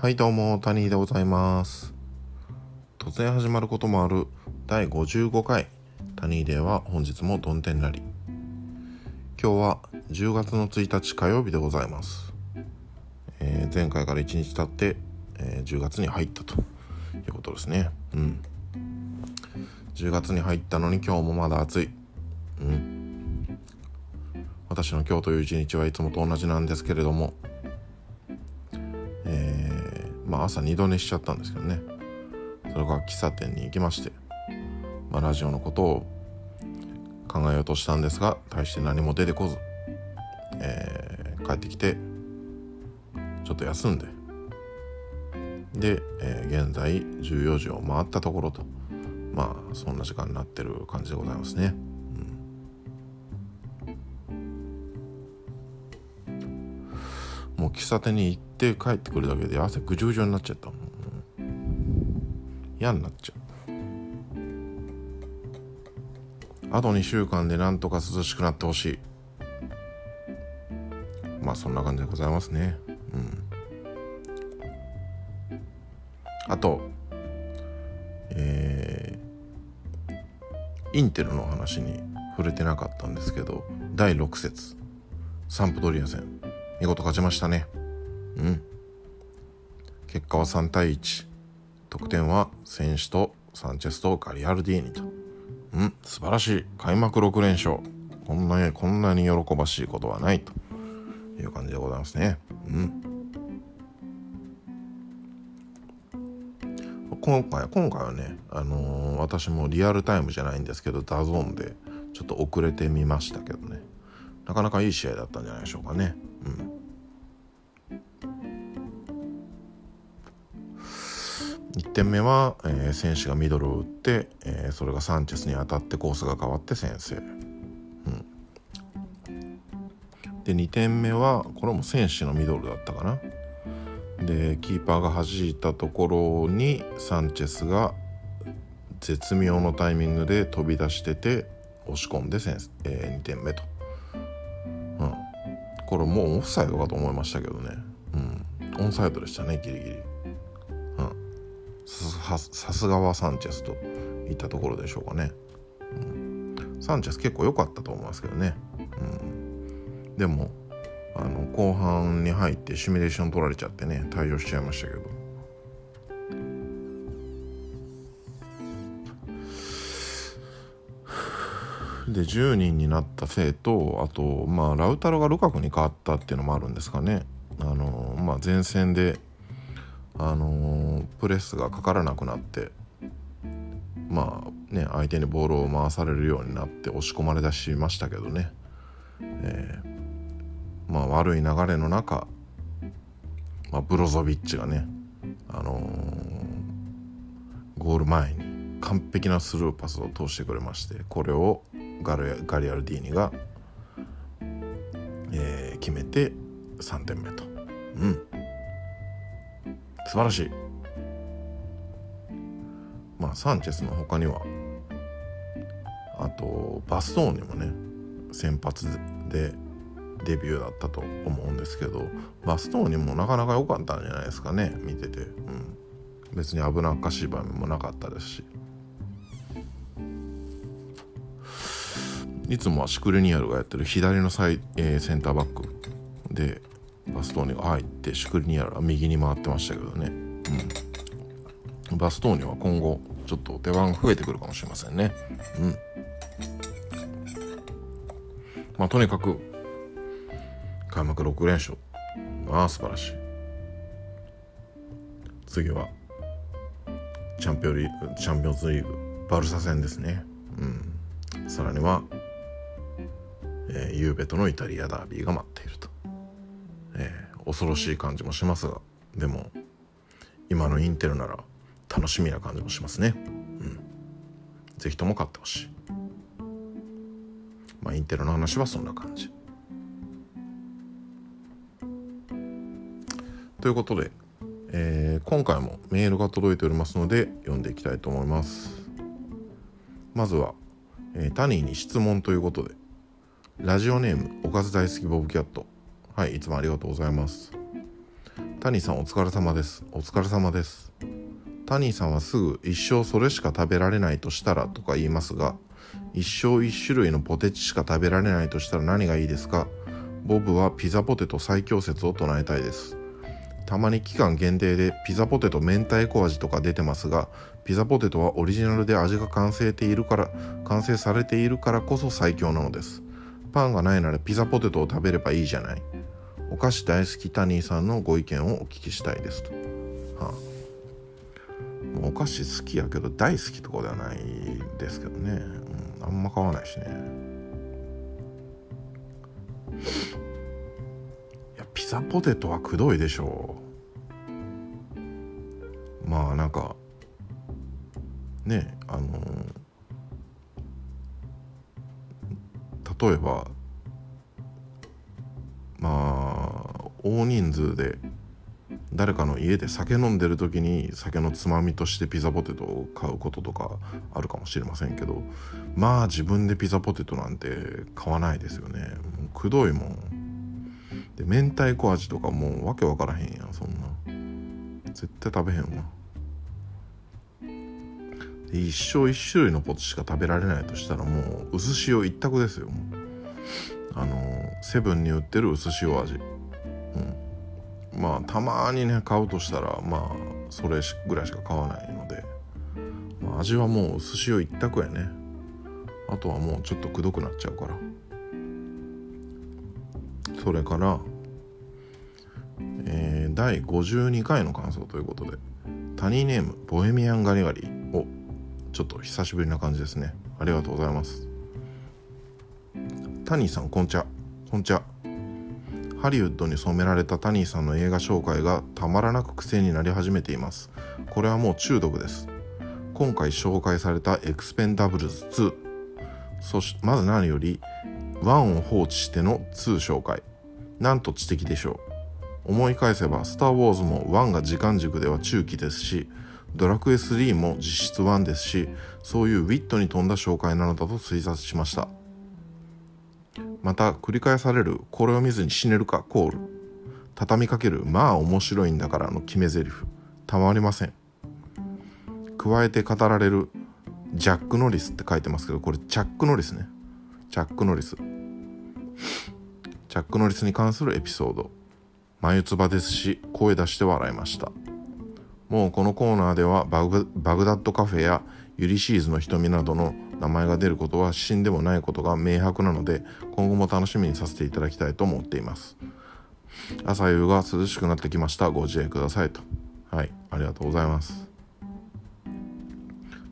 はいどうも谷でございます。突然始まることもある第55回谷では本日もどん天なり今日は10月の1日火曜日でございます、えー、前回から1日経って、えー、10月に入ったということですね。うん。10月に入ったのに今日もまだ暑い。うん。私の今日という一日はいつもと同じなんですけれども、まあ朝二度寝しちゃったんですけどねそれから喫茶店に行きまして、まあ、ラジオのことを考えようとしたんですが大して何も出てこず、えー、帰ってきてちょっと休んでで、えー、現在14時を回ったところとまあそんな時間になってる感じでございますね。もう喫茶店に行って帰ってくるだけで汗ぐじゅぐじゅになっちゃったもん、嫌になっちゃう。あと2週間でなんとか涼しくなってほしい。まあそんな感じでございますね。うん。あとえー、インテルの話に触れてなかったんですけど第6節。サンプドリア戦。見事勝ちましたね。うん。結果は3対1得点は選手とサンチェスとガリアルディーニと。うん。素晴らしい。開幕6連勝。こんなにこんなに喜ばしいことはないと。いう感じでございますね。うん。今回今回はね、あのー、私もリアルタイムじゃないんですけど DAZN でちょっと遅れてみましたけどね。なかなかいい試合だったんじゃないでしょうかね。1点目は、えー、選手がミドルを打って、えー、それがサンチェスに当たってコースが変わって先制。うん、で2点目はこれも選手のミドルだったかな。でキーパーが弾いたところにサンチェスが絶妙のタイミングで飛び出してて押し込んで、えー、2点目と。うんこれもうオフサイドかと思いましたけどねうんオンサイドでしたねギリギリさすがはサンチェスといったところでしょうかね、うん、サンチェス結構良かったと思いますけどね、うん、でもあの後半に入ってシミュレーション取られちゃってね退場しちゃいましたけど。で10人になったせいとあとまあラウタロがルカクに変わったっていうのもあるんですかね。あのまあ前線であのプレスがかからなくなってまあね相手にボールを回されるようになって押し込まれだしましたけどね、えー、まあ悪い流れの中、まあ、ブロゾビッチがねあのー、ゴール前に完璧なスルーパスを通してくれましてこれをガルガリアルディーニが、えー、決めて3点目と。うん。素晴らしい。まあサンチェスの他にはあとバストーンにもね先発でデビューだったと思うんですけどバストーンにもなかなか良かったんじゃないですかね見てて、うん、別に危なっかしい場面もなかったですし。いつもはシクレニアルがやってる左のサイ、えー、センターバックでバストーニが入ってシュクリニアルは右に回ってましたけどね、うん、バストーニは今後ちょっと出番が増えてくるかもしれませんね。うん。まあとにかく開幕6連勝。ああ素晴らしい。次はチャンピオンリチャンピオンズリーグバルサ戦ですね。うん。さらにはえー、ゆうべとのイタリアダービーが待っていると、えー、恐ろしい感じもしますがでも今のインテルなら楽しみな感じもしますね。うん。是非とも勝ってほしい。まあインテルの話はそんな感じ。ということで、えー、今回もメールが届いておりますので読んでいきたいと思います。まずは、えー、タニーに質問ということでラジオネームおかず大好きボブキャット。はいいつもありがとうございます。タニーさんお疲れ様です。お疲れ様です。タニーさんはすぐ一生それしか食べられないとしたらとか言いますが一生一種類のポテチしか食べられないとしたら何がいいですか？ボブはピザポテト最強説を唱えたいです。たまに期間限定でピザポテト明太子味とか出てますがピザポテトはオリジナルで味が完成ているから完成されているからこそ最強なのです。パンがないならピザポテトを食べればいいじゃない。お菓子大好きタニーさんのご意見をお聞きしたいですと、はあ、お菓子好きやけど大好きとかではないですけどね、うん、あんま買わないしね。いやピザポテトはくどいでしょう。まあなんかねあの例えばまあ大人数で誰かの家で酒飲んでる時に酒のつまみとしてピザポテトを買うこととかあるかもしれませんけどまあ自分でピザポテトなんて買わないですよね。もうくどいもん。で明太子味とかもうわけわからへんやんそんな。絶対食べへんわ。一生一種類のポテチしか食べられないとしたらもう薄塩一択ですよ。あのセブンに売ってる薄塩味。うん。まあたまにね買うとしたらまあそれぐらいしか買わないので、まあ、味はもう薄塩一択やね。あとはもうちょっとくどくなっちゃうから。それから、えー、第52回の感想ということで。タニーネームボヘミアンガリガリ。ちょっと久しぶりな感じですね。ありがとうございます。タニーさんこんちゃこんちゃハリウッドに染められたタニーさんの映画紹介がたまらなく癖になり始めています。これはもう中毒です。今回紹介されたエクスペンダブルズ2そしまず何より1を放置しての2紹介。なんと知的でしょう。思い返せば「スター・ウォーズ」も1が時間軸では中期ですしドラクエ3も実質1ですしそういうウィットに富んだ紹介なのだと推察しました。また繰り返されるこれを見ずに死ねるかコール。畳みかけるまあ面白いんだからの決め台詞。たまりません。加えて語られるジャック・ノリスって書いてますけどこれチャック・ノリスね。チャック・ノリス。チャック・ノリスに関するエピソード。眉唾ですし声出して笑いました。もうこのコーナーではバグバグダッドカフェやユリシーズの瞳などの名前が出ることは死んでもないことが明白なので今後も楽しみにさせていただきたいと思っています。朝夕が涼しくなってきました。ご自愛くださいと。はい。ありがとうございます。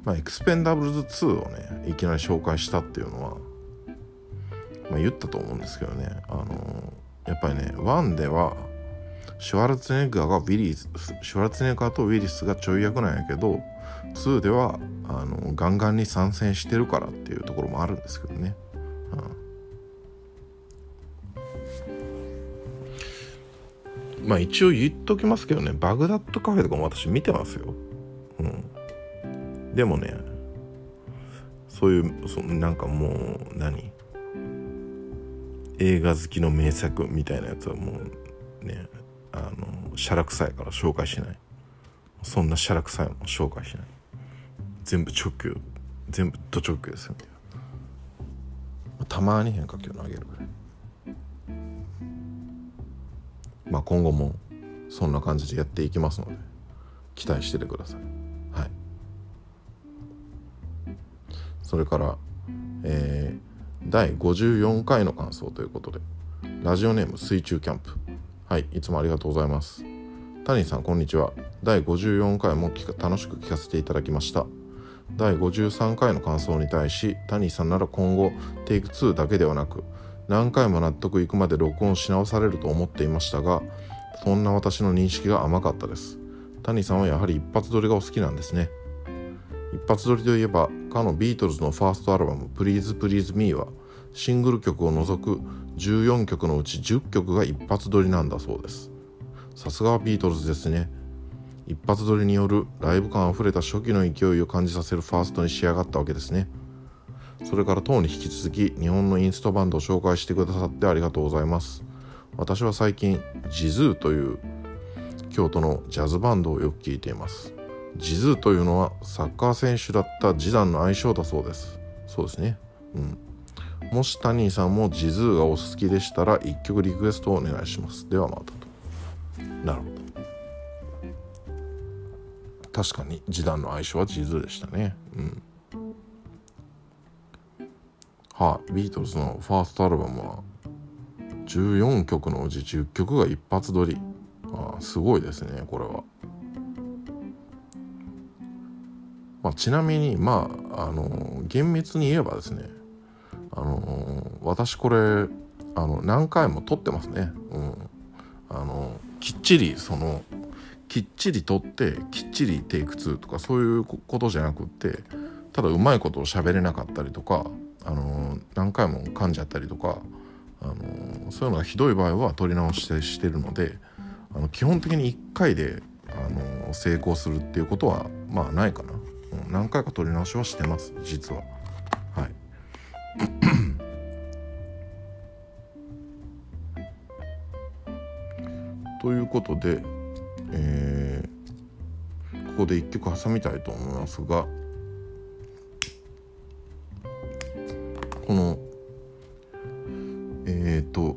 まあエクスペンダブルズ2をねいきなり紹介したっていうのはまあ言ったと思うんですけどね。あのー、やっぱりね1ではシュワルツェネッガーがウィリスシュワルツェネッガーとウィリスがちょい役なんやけど2ではあのガンガンに参戦してるからっていうところもあるんですけどね、うん、まあ一応言っときますけどね。バグダッドカフェとかも私見てますよ、うん、でもねそういうそなんかもう何？映画好きの名作みたいなやつはもうねあのしゃらくさいから紹介しない。そんなしゃらくさいも紹介しない。全部直球。全部ド直球ですよ。たまに変化球投げるぐらい。まあ今後もそんな感じでやっていきますので期待しててください。はい。それからえー、第54回の感想ということでラジオネーム水中キャンプ。はいいつもありがとうございます。谷さんこんにちは。第54回も楽しく聞かせていただきました。第53回の感想に対し谷さんなら今後テイク2だけではなく何回も納得いくまで録音し直されると思っていましたがそんな私の認識が甘かったです。谷さんはやはり一発撮りがお好きなんですね。一発撮りといえばかのビートルズのファーストアルバム「Please Please Me」はシングル曲を除く14曲のうち10曲が一発撮りなんだそうです。さすがはビートルズですね。一発撮りによるライブ感あふれた初期の勢いを感じさせるファーストに仕上がったわけですね。それから当に引き続き日本のインストバンドを紹介してくださってありがとうございます。私は最近ジズーという京都のジャズバンドをよく聴いています。ジズーというのはサッカー選手だったジダンの愛称だそうです。そうですね。うん。もしタニーさんもジズーがお好きでしたら1曲リクエストをお願いします。ではまたと。なるほど。確かにジダンの愛称はジズーでしたね。うん。はい、ビートルズのファーストアルバムは14曲のうち10曲が一発撮り。あすごいですねこれは、まあ、ちなみにまああの厳密に言えばですねあの私これあの何回も撮ってますね、うん、あのきっちりそのきっちり撮ってきっちりテイク2とかそういうことじゃなくってただうまいことを喋れなかったりとかあの何回も噛んじゃったりとかあのそういうのがひどい場合は取り直してしてるのであの基本的に1回であの成功するっていうことはまあないかな、うん、何回か取り直しはしてます実は。ということで、えー、ここで1曲挟みたいと思いますがこのえっ、ー、と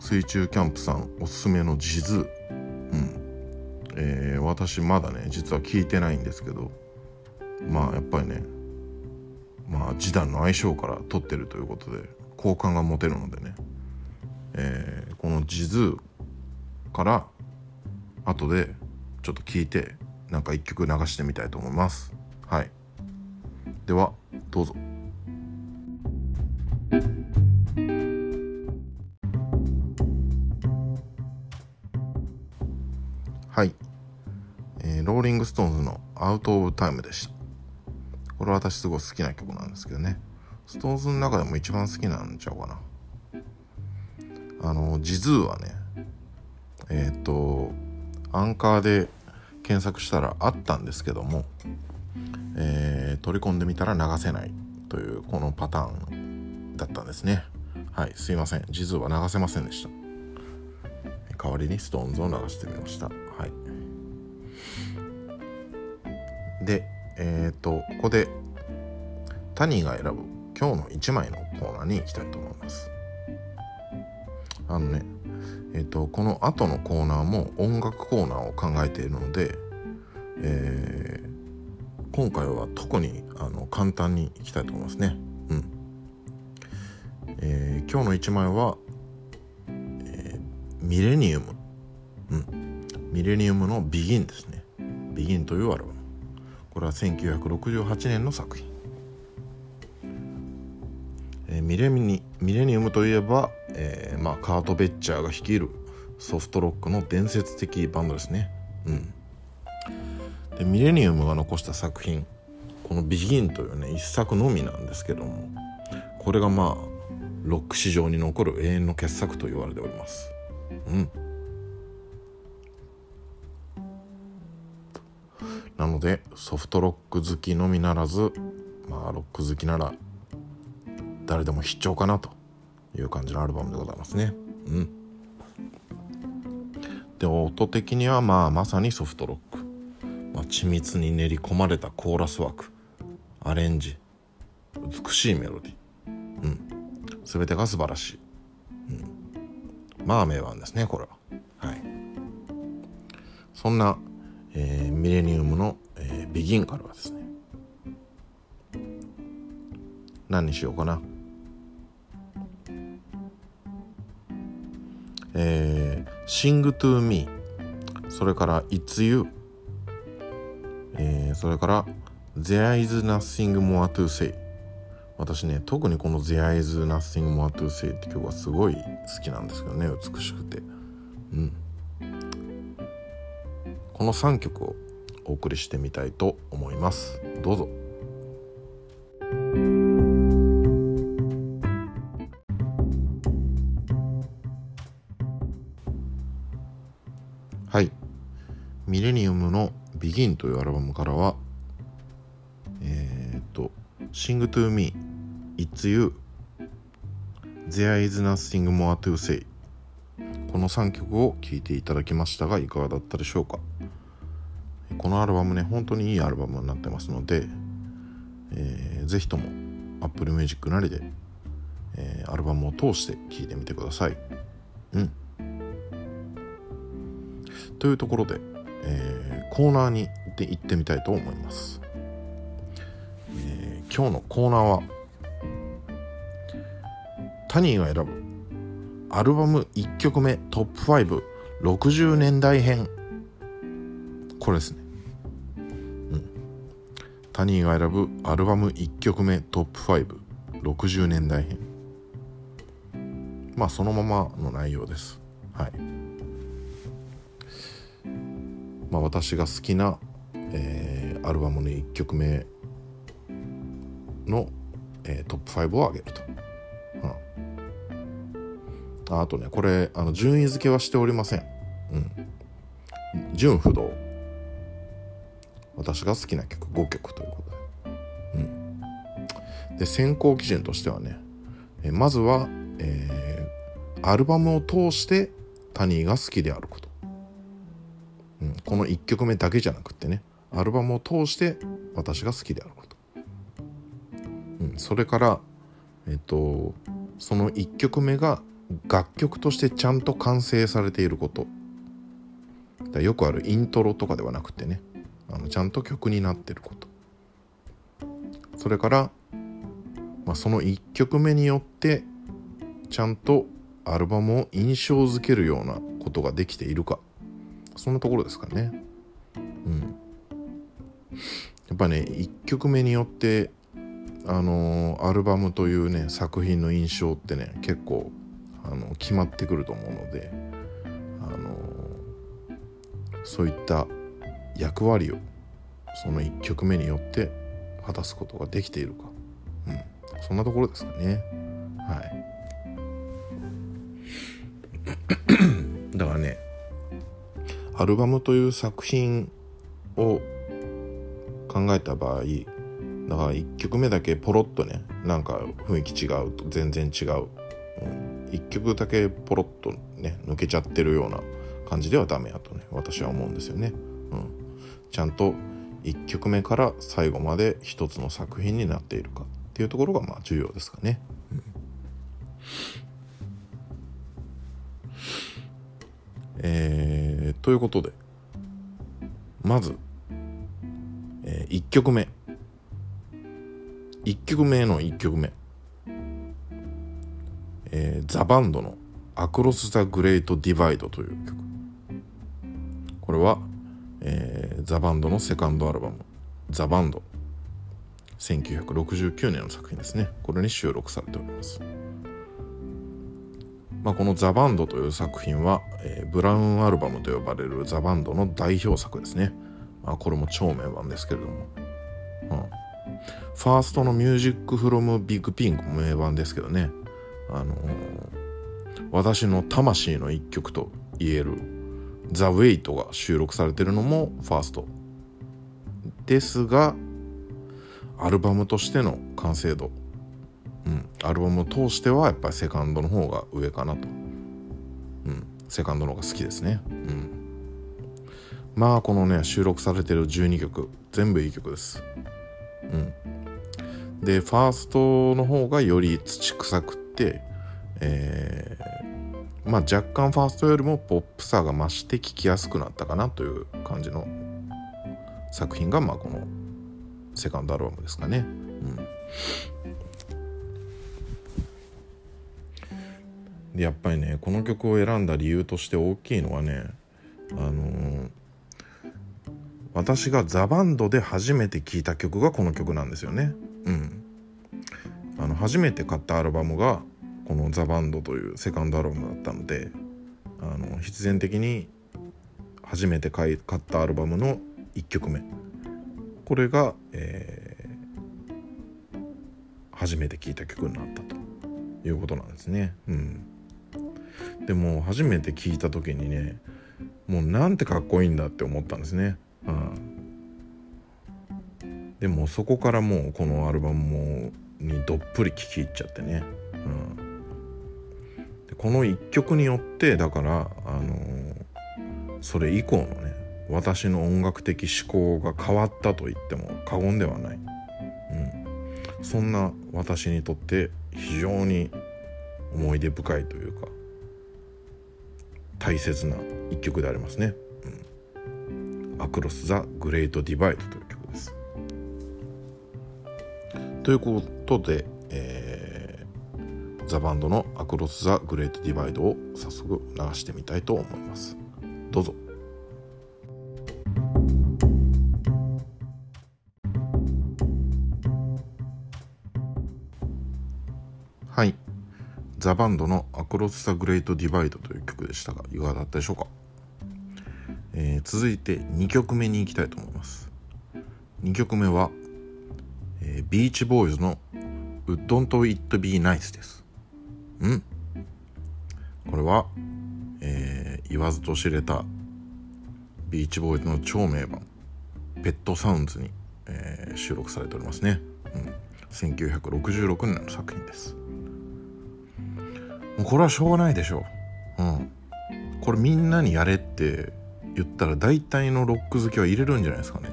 水中キャンプさんおすすめの地図うんえー、私まだね実は聞いてないんですけどまあやっぱりねまあ示談の相性から取ってるということで好感が持てるのでね、えー、この地図から後でちょっと聞いてなんか一曲流してみたいと思います。はい。ではどうぞ。はい、えー、ローリング・ストーンズの「アウト・オブ・タイム」でした。これは私すごい好きな曲なんですけどね。ストーンズの中でも一番好きなんちゃうかな。あのジズーはねえっ、ー、とアンカーで検索したらあったんですけども、えー、取り込んでみたら流せないというこのパターンだったんですね。はいすいません。ジズーは流せませんでした。代わりにストーンズを流してみました。はい。でえっ、ー、とここでタニーが選ぶ今日の1枚のコーナーに行きたいと思います。あのねえっ、ー、とこの後のコーナーも音楽コーナーを考えているので、えー、今回は特にあの簡単にいきたいと思いますね。うん。えー、今日の1枚は、えー、ミレニウム。うん。ミレニウムの「ビギンですね「ビギンというアルバム。これは1968年の作品、えー、ミレミミレニウムといえば、えーまあ、カート・ベッチャーが率いるソフトロックの伝説的バンドですね。うん。でミレニウムが残した作品この「ビギンというね一作のみなんですけどもこれがまあロック史上に残る永遠の傑作と言われております。うん。なのでソフトロック好きのみならずまあロック好きなら誰でも必聴かなと。いう感じのアルバムでございますね。うん。で音的にはまあまさにソフトロック、まあ、緻密に練り込まれたコーラス枠。アレンジ。美しいメロディー。うん。全てが素晴らしい、うん、まあ名盤ですねこれは。はい。そんなえー、ミレニウムの、えー、ビギンからはですね。何にしようかな。えー、Sing to Me それから It's You、えー、それから There is nothing more to say 私ね特にこの There is nothing more to say って曲はすごい好きなんですけどね美しくて。うん。この3曲をお送りしてみたいと思います。どうぞ。の「ビギンというアルバムからはえー、っと「Sing to Me」「It's You」「There is nothing more to say」この3曲を聴いていただきましたがいかがだったでしょうか？このアルバムね本当にいいアルバムになってますので、えー、ぜひとも Apple Music なりで、えー、アルバムを通して聴いてみてください。うん。というところで、えー、コーナーに行ってみたいと思います、えー、今日のコーナーはタニーが選ぶアルバム1曲目トップ560年代編。これですね。うん。タニーが選ぶアルバム1曲目トップ560年代編。まあそのままの内容です。はい。まあ私が好きな、えー、アルバムの1曲目の、えー、トップ5を上げると。ああとねこれあの順位付けはしておりません。うん。順不動。私が好きな曲5曲ということで。うん。で選考基準としてはねえまずは、えー、アルバムを通してタニーが好きであること、うん、この1曲目だけじゃなくってねアルバムを通して私が好きであること、うん、それからえっとその1曲目が楽曲としてちゃんと完成されていること。だよくあるイントロとかではなくてねあのちゃんと曲になってること。それから、まあ、その1曲目によってちゃんとアルバムを印象づけるようなことができているか。そんなところですかね。うん。やっぱね1曲目によってあの、アルバムというね作品の印象ってね結構あの決まってくると思うのであのそういった役割をその1曲目によって果たすことができているか、うん、そんなところですかね。はい。だからねアルバムという作品を考えた場合だから1曲目だけポロッとねなんか雰囲気違うと全然違う、うん1曲だけポロッとね抜けちゃってるような感じではダメやとね私は思うんですよね。うん、ちゃんと1曲目から最後まで一つの作品になっているかっていうところがまあ重要ですかね。うん、えー、ということでまず、えー、1曲目。1曲目の1曲目。えー、ザ・バンドの「アクロス・ザ・グレート・ディバイド」という曲。これは、えー、ザ・バンドのセカンドアルバム「ザ・バンド」1969年の作品ですね。これに収録されております。まあ、この「ザ・バンド」という作品は、えー、ブラウンアルバムと呼ばれるザ・バンドの代表作ですね、まあ、これも超名盤ですけれども、うん、ファーストの「ミュージック・フロム・ビッグ・ピンク」も名盤ですけどね。あの私の魂の一曲と言える「ザ・ウェイトが収録されてるのもファーストですがアルバムとしての完成度、うん、アルバムを通してはやっぱりセカンドの方が上かなと、うん、セカンドの方が好きですね、うん、まあこのね収録されてる12曲全部いい曲です、うん、でファーストの方がより土臭くって、えー、まあ若干ファーストよりもポップさが増して聴きやすくなったかなという感じの作品がまあこのセカンドアルバムですかね。うん、やっぱりねこの曲を選んだ理由として大きいのはねあのー、私がザ・バンドで初めて聴いた曲がこの曲なんですよね。うん、あの初めて買ったアルバムがこの「ザ・バンド」というセカンドアルバムだったのであの必然的に初めて買い買ったアルバムの1曲目これが、えー、初めて聴いた曲になったということなんですね。うん、でも初めて聴いた時にねもうなんてかっこいいんだって思ったんですね。うん、でもそこからもうこのアルバムもにどっぷり聴き入っちゃってね、うん、でこの一曲によってだからあのそれ以降のね私の音楽的思考が変わったと言っても過言ではない、うん、そんな私にとって非常に思い出深いというか大切な一曲でありますね。うん、アクロス・ザ・グレート・ディバイドという曲です。ということで、えー、ザ・バンドのアクロス・ザ・グレート・ディバイドを早速流してみたいと思います。どうぞ。ザ・バンドの「アクロス・ザ・グレート・ディバイド」という曲でしたがいかがだったでしょうか、えー、続いて2曲目に行きたいと思います。2曲目は、えー、ビーチボーイズの「Wouldn't It Be Nice」です。うん？これは、えー、言わずと知れたビーチボーイズの超名盤ペットサウンズに、えー、収録されておりますね、うん、1966年の作品です。もうこれはしょうがないでしょう。うん。これみんなにやれって言ったら大体のロック好きは入れるんじゃないですかね。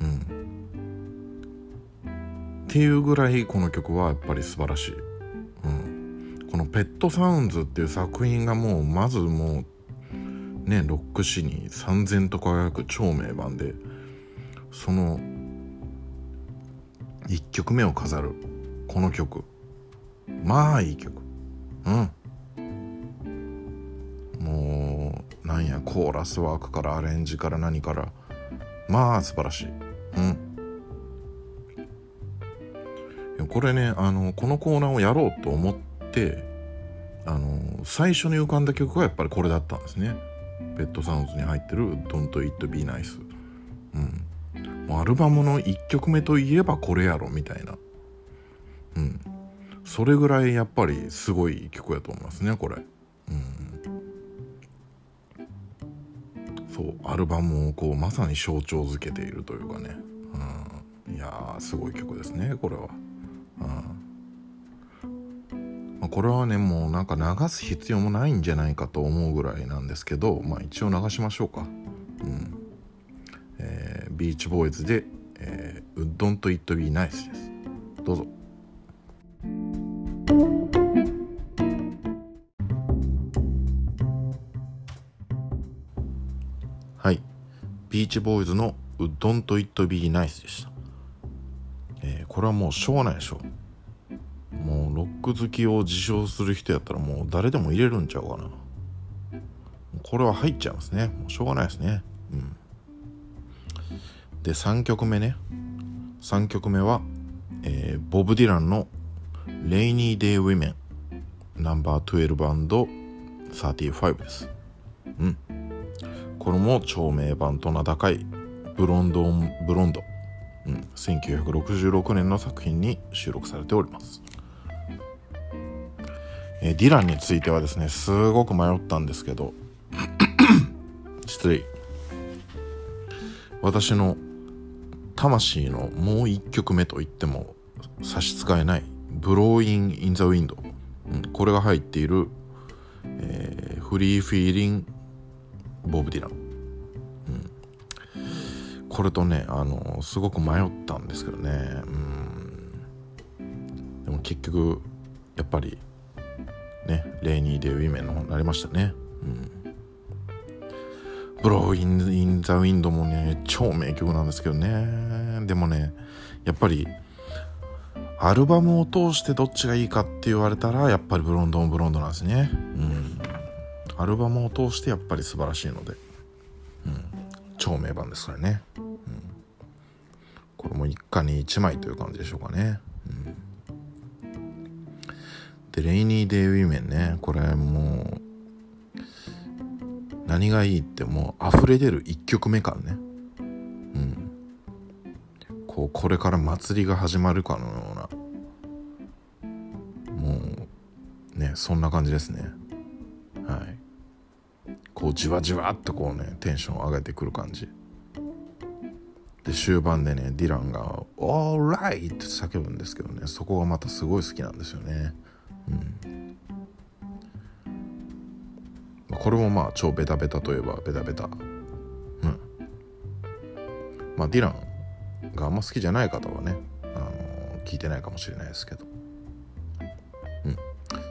うん。っていうぐらいこの曲はやっぱり素晴らしい。うん。このペットサウンズっていう作品がもうまずもうね、ロック史に三千と輝く超名盤で、その1曲目を飾るこの曲まあいい曲。うん。もうなんやコーラスワークからアレンジから何から。まあ素晴らしい。うん。これねあのこのコーナーをやろうと思ってあの最初に浮かんだ曲がやっぱりこれだったんですね。ペットサウンズに入ってる「Don't It Be Nice」うん。もうアルバムの1曲目といえばこれやろみたいな。それぐらいやっぱりすごい曲やと思いますねこれ。うん。そうアルバムをこうまさに象徴づけているというかね、うん、いやすごい曲ですねこれは、うん。まあ、これはねもうなんか流す必要もないんじゃないかと思うぐらいなんですけどまあ一応流しましょうか。うん。えー、ビーチボーイズで「えー、ウッドンとイットビーナイスです。どうぞ。チボーイズの「Don't It Be Nice」でした、えー、これはもうしょうがないでしょう。もうロック好きを自称する人やったらもう誰でも入れるんちゃうかな。これは入っちゃいますね。もうしょうがないですね。うん。で3曲目ね。3曲目は、えー、ボブ・ディランの「レイニーデイ・ウィメン。ナンバー12 35です。これも長命版と名高いブロンドン・ブロンド、うん、1966年の作品に収録されております。えディランについてはですね、すごく迷ったんですけど、失礼。私の魂のもう一曲目と言っても差し支えない Blowin' in the Wind、うん、これが入っている、えー、フリー・フィーリング・ボブ・ディラン、うん、これとねあのすごく迷ったんですけどね、うん、でも結局やっぱりね Rainy Day Women の方になりましたね、うん。 Blowin' in the Wind もね超名曲なんですけどね。でもねやっぱりアルバムを通してどっちがいいかって言われたらやっぱり Blonde on Blonde なんですね。うん。アルバムを通してやっぱり素晴らしいので、うん、超名盤ですからね、うん、これも一家に一枚という感じでしょうかね、うん、でレイニーデイウィメンね。これもう何がいいってもう溢れ出る1曲目感ね。うん。こうこれから祭りが始まるかのような。もうねそんな感じですね。こうじわじわっとこうねテンションを上げてくる感じ。で終盤でねディランが「 All right!」って叫ぶんですけどねそこがまたすごい好きなんですよね。うん。これもまあ超ベタベタといえばベタベタ。うん。まあディランがあんま好きじゃない方はね、あの聞いてないかもしれないですけど。うん。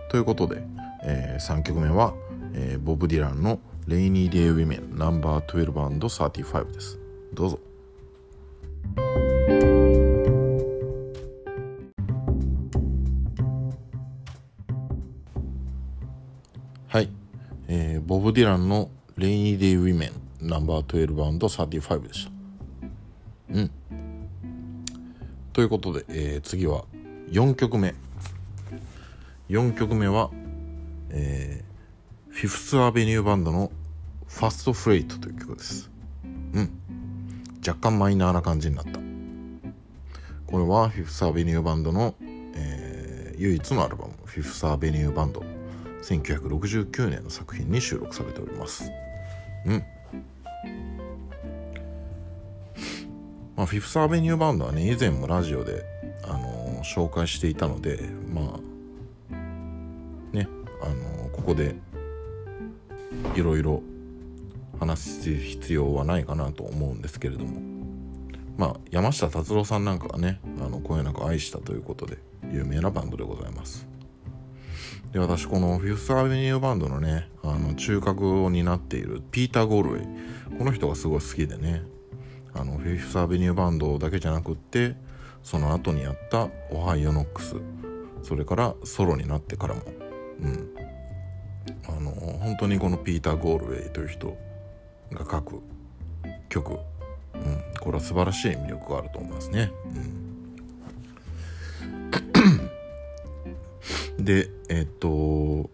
ということで、えー、3曲目は、えー、ボブ・ディランの「レイニー・デイ・ウィメン」ナンバー12 35です。どうぞ。はい、えー、ボブ・ディランの「レイニー・デイ・ウィメン」ナンバー12 35でした。うん。ということで、えー、次は4曲目。4曲目は、えー、フィフスアベニューバンドの「ファスト・フレイト」という曲です。うん。若干マイナーな感じになった。これはフィフスアベニューバンドの、えー、唯一のアルバム「フィフスアベニューバンド」1969年の作品に収録されております。うん。まあ、フィフスアベニューバンドはね以前もラジオで、あのー、紹介していたのでまあねあのー、ここでいろいろ話す必要はないかなと思うんですけれども。まあ山下達郎さんなんかはねあのこよなく愛したということで有名なバンドでございます。で私このフィフスアベニューバンドのねあの中核を担っているピーター・ゴールウェイ。この人がすごい好きでねあのフィフスアベニューバンドだけじゃなくってその後にやったオハイオノックス。それからソロになってからも。うん。あの本当にこのピーター・ゴールウェイという人が書く曲、うん、これは素晴らしい魅力があると思いますね。うん、でえっとこ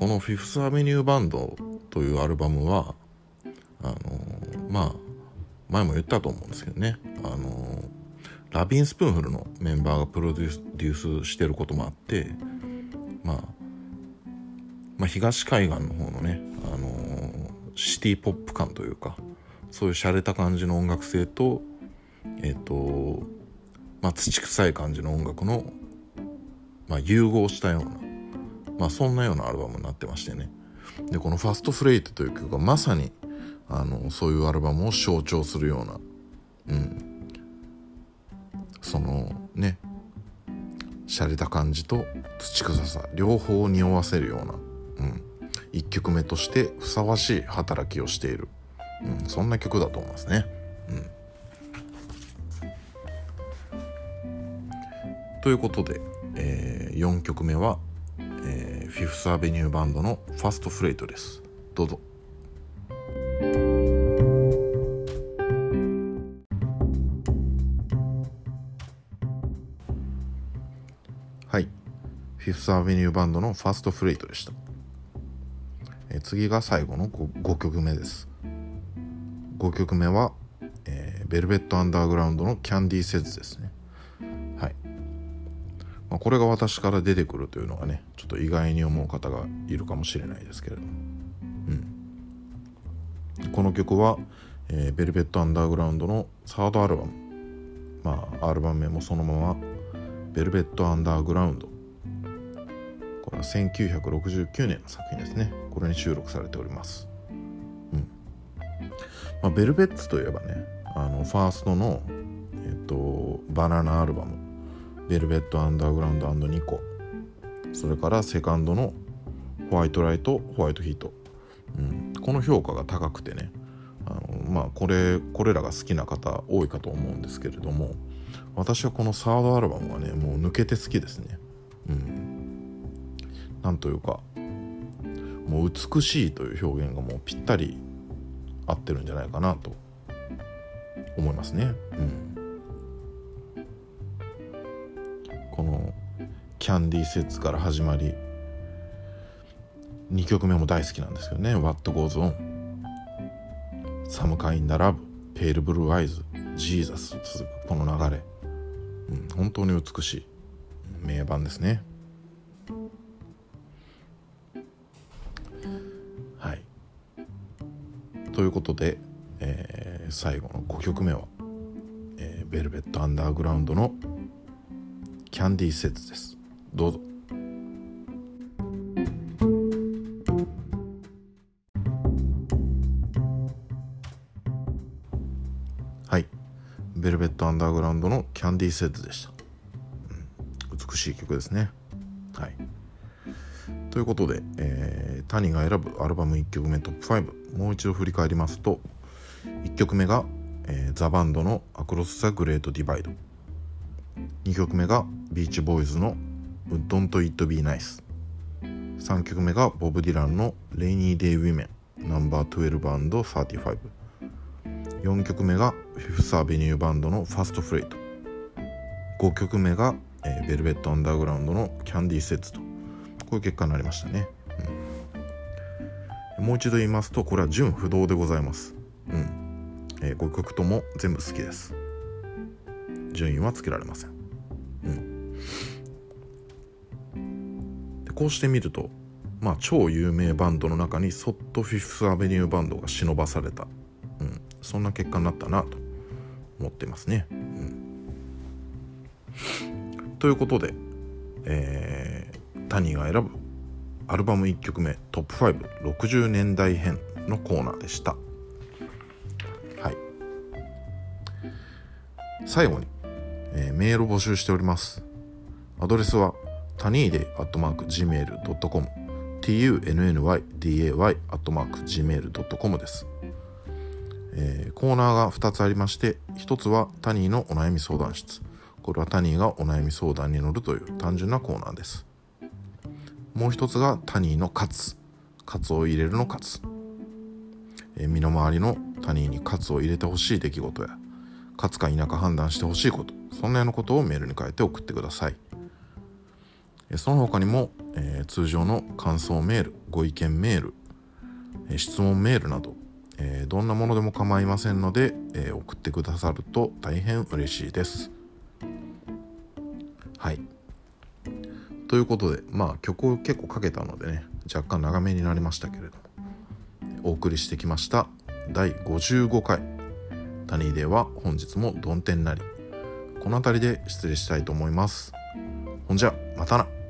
の「フィフス・アベニュー・バンド」というアルバムはあのまあ前も言ったと思うんですけどね。あのラビン・スプーンフルのメンバーがプロデュースしてることもあって、まあ、まあ東海岸の方のね、あのシティポップ感というかそういう洒落た感じの音楽性とえっ、ー、とまあ土臭い感じの音楽の、まあ、融合したような、まあ、そんなようなアルバムになってましてね。でこの「ファストフレイト」という曲がまさにあのそういうアルバムを象徴するような、うん、そのね洒落た感じと土臭さ両方を匂わせるような、1曲目としてふさわしい働きをしている、うん、そんな曲だと思いますね。うん、ということで、えー、4曲目は、えー、フィフスアベニューバンドの「ファストフレート」です。どうぞ。はい。フィフスアベニューバンドのファーストフレイトでした。え次が最後の 5, 5, 曲目です。5曲目は、えー、ベルベット・アンダーグラウンドのキャンディー・セズですね。はい。まあ、これが私から出てくるというのがね、ちょっと意外に思う方がいるかもしれないですけれども。うん。この曲は、えー、ベルベット・アンダーグラウンドのサードアルバム。まあ、アルバム名もそのままベルベット・アンダーグラウンドこれは1969年の作品ですねこれに収録されております。うん。まあ、ベルベッツといえばねあのファーストのえっとバナナアルバムベルベット・アンダーグラウンド2個それからセカンドのホワイトライトホワイトヒート、うん、この評価が高くてねあのまあこれこれらが好きな方多いかと思うんですけれども私はこのサードアルバムがねもう抜けて好きですね。うん。なんというかもう美しいという表現がもうぴったり合ってるんじゃないかなと思いますね。うん。このキャンディーセッツから始まり2曲目も大好きなんですけどね「What Goes On」「Some Kind of Love」「Pale Blue Eyes」「Jesus」続くこの流れ。うん、本当に美しい名盤ですね。ということで、えー、最後の5曲目は、えー、ベルベット・アンダーグラウンドの「キャンディー・セッツ」です。どうぞ。はい「ベルベット・アンダーグラウンド」の「キャンディー・セッツ」でした、うん、美しい曲ですね。はい。ということで、えー、谷が選ぶアルバム1曲目トップ5もう一度振り返りますと1曲目が、えー、ザ・バンドの「 Across the Great Divide」2曲目がビーチボーイズの「 Wouldn't It Be Nice」3曲目がボブ・ディランの「 Rainy Day Women」ナンバー12 35 4曲目がフィフス・アベニューバンドの「 Fast Freight」5曲目が、えー、ベルベット・アンダーグラウンドの「 Candy Says」とこういう結果になりましたね、もう一度言いますとこれは純不動でございます。うん、えー、5曲とも全部好きです。順位はつけられません。うん。でこうしてみるとまあ超有名バンドの中にそっとフィフスアベニューバンドが忍ばされた、うん、そんな結果になったなと思ってますね、うん、ということで、えー、タニーが選ぶアルバム1曲目トップ560年代編のコーナーでした。はい。最後に、えー、メールを募集しております。アドレスはタニーデアットマーク Gmail.com tunnyday アットマーク Gmail.com です、えー、コーナーが2つありまして1つはタニーのお悩み相談室。これはタニーがお悩み相談に乗るという単純なコーナーです。もう一つがタニーのカツカツを入れるのカツ、えー、身の回りのタニーにカツを入れてほしい出来事やカツか否か判断してほしいこと。そんなようなことをメールに書いて送ってください、え、その他にも、えー、通常の感想メールご意見メール、え質問メールなど、えどんなものでも構いませんので、え送ってくださると大変嬉しいです。はい。ということでまあ曲を結構かけたのでね若干長めになりましたけれどもお送りしてきました第55回「谷では本日も曇天なり」この辺りで失礼したいと思います。ほんじゃまたな。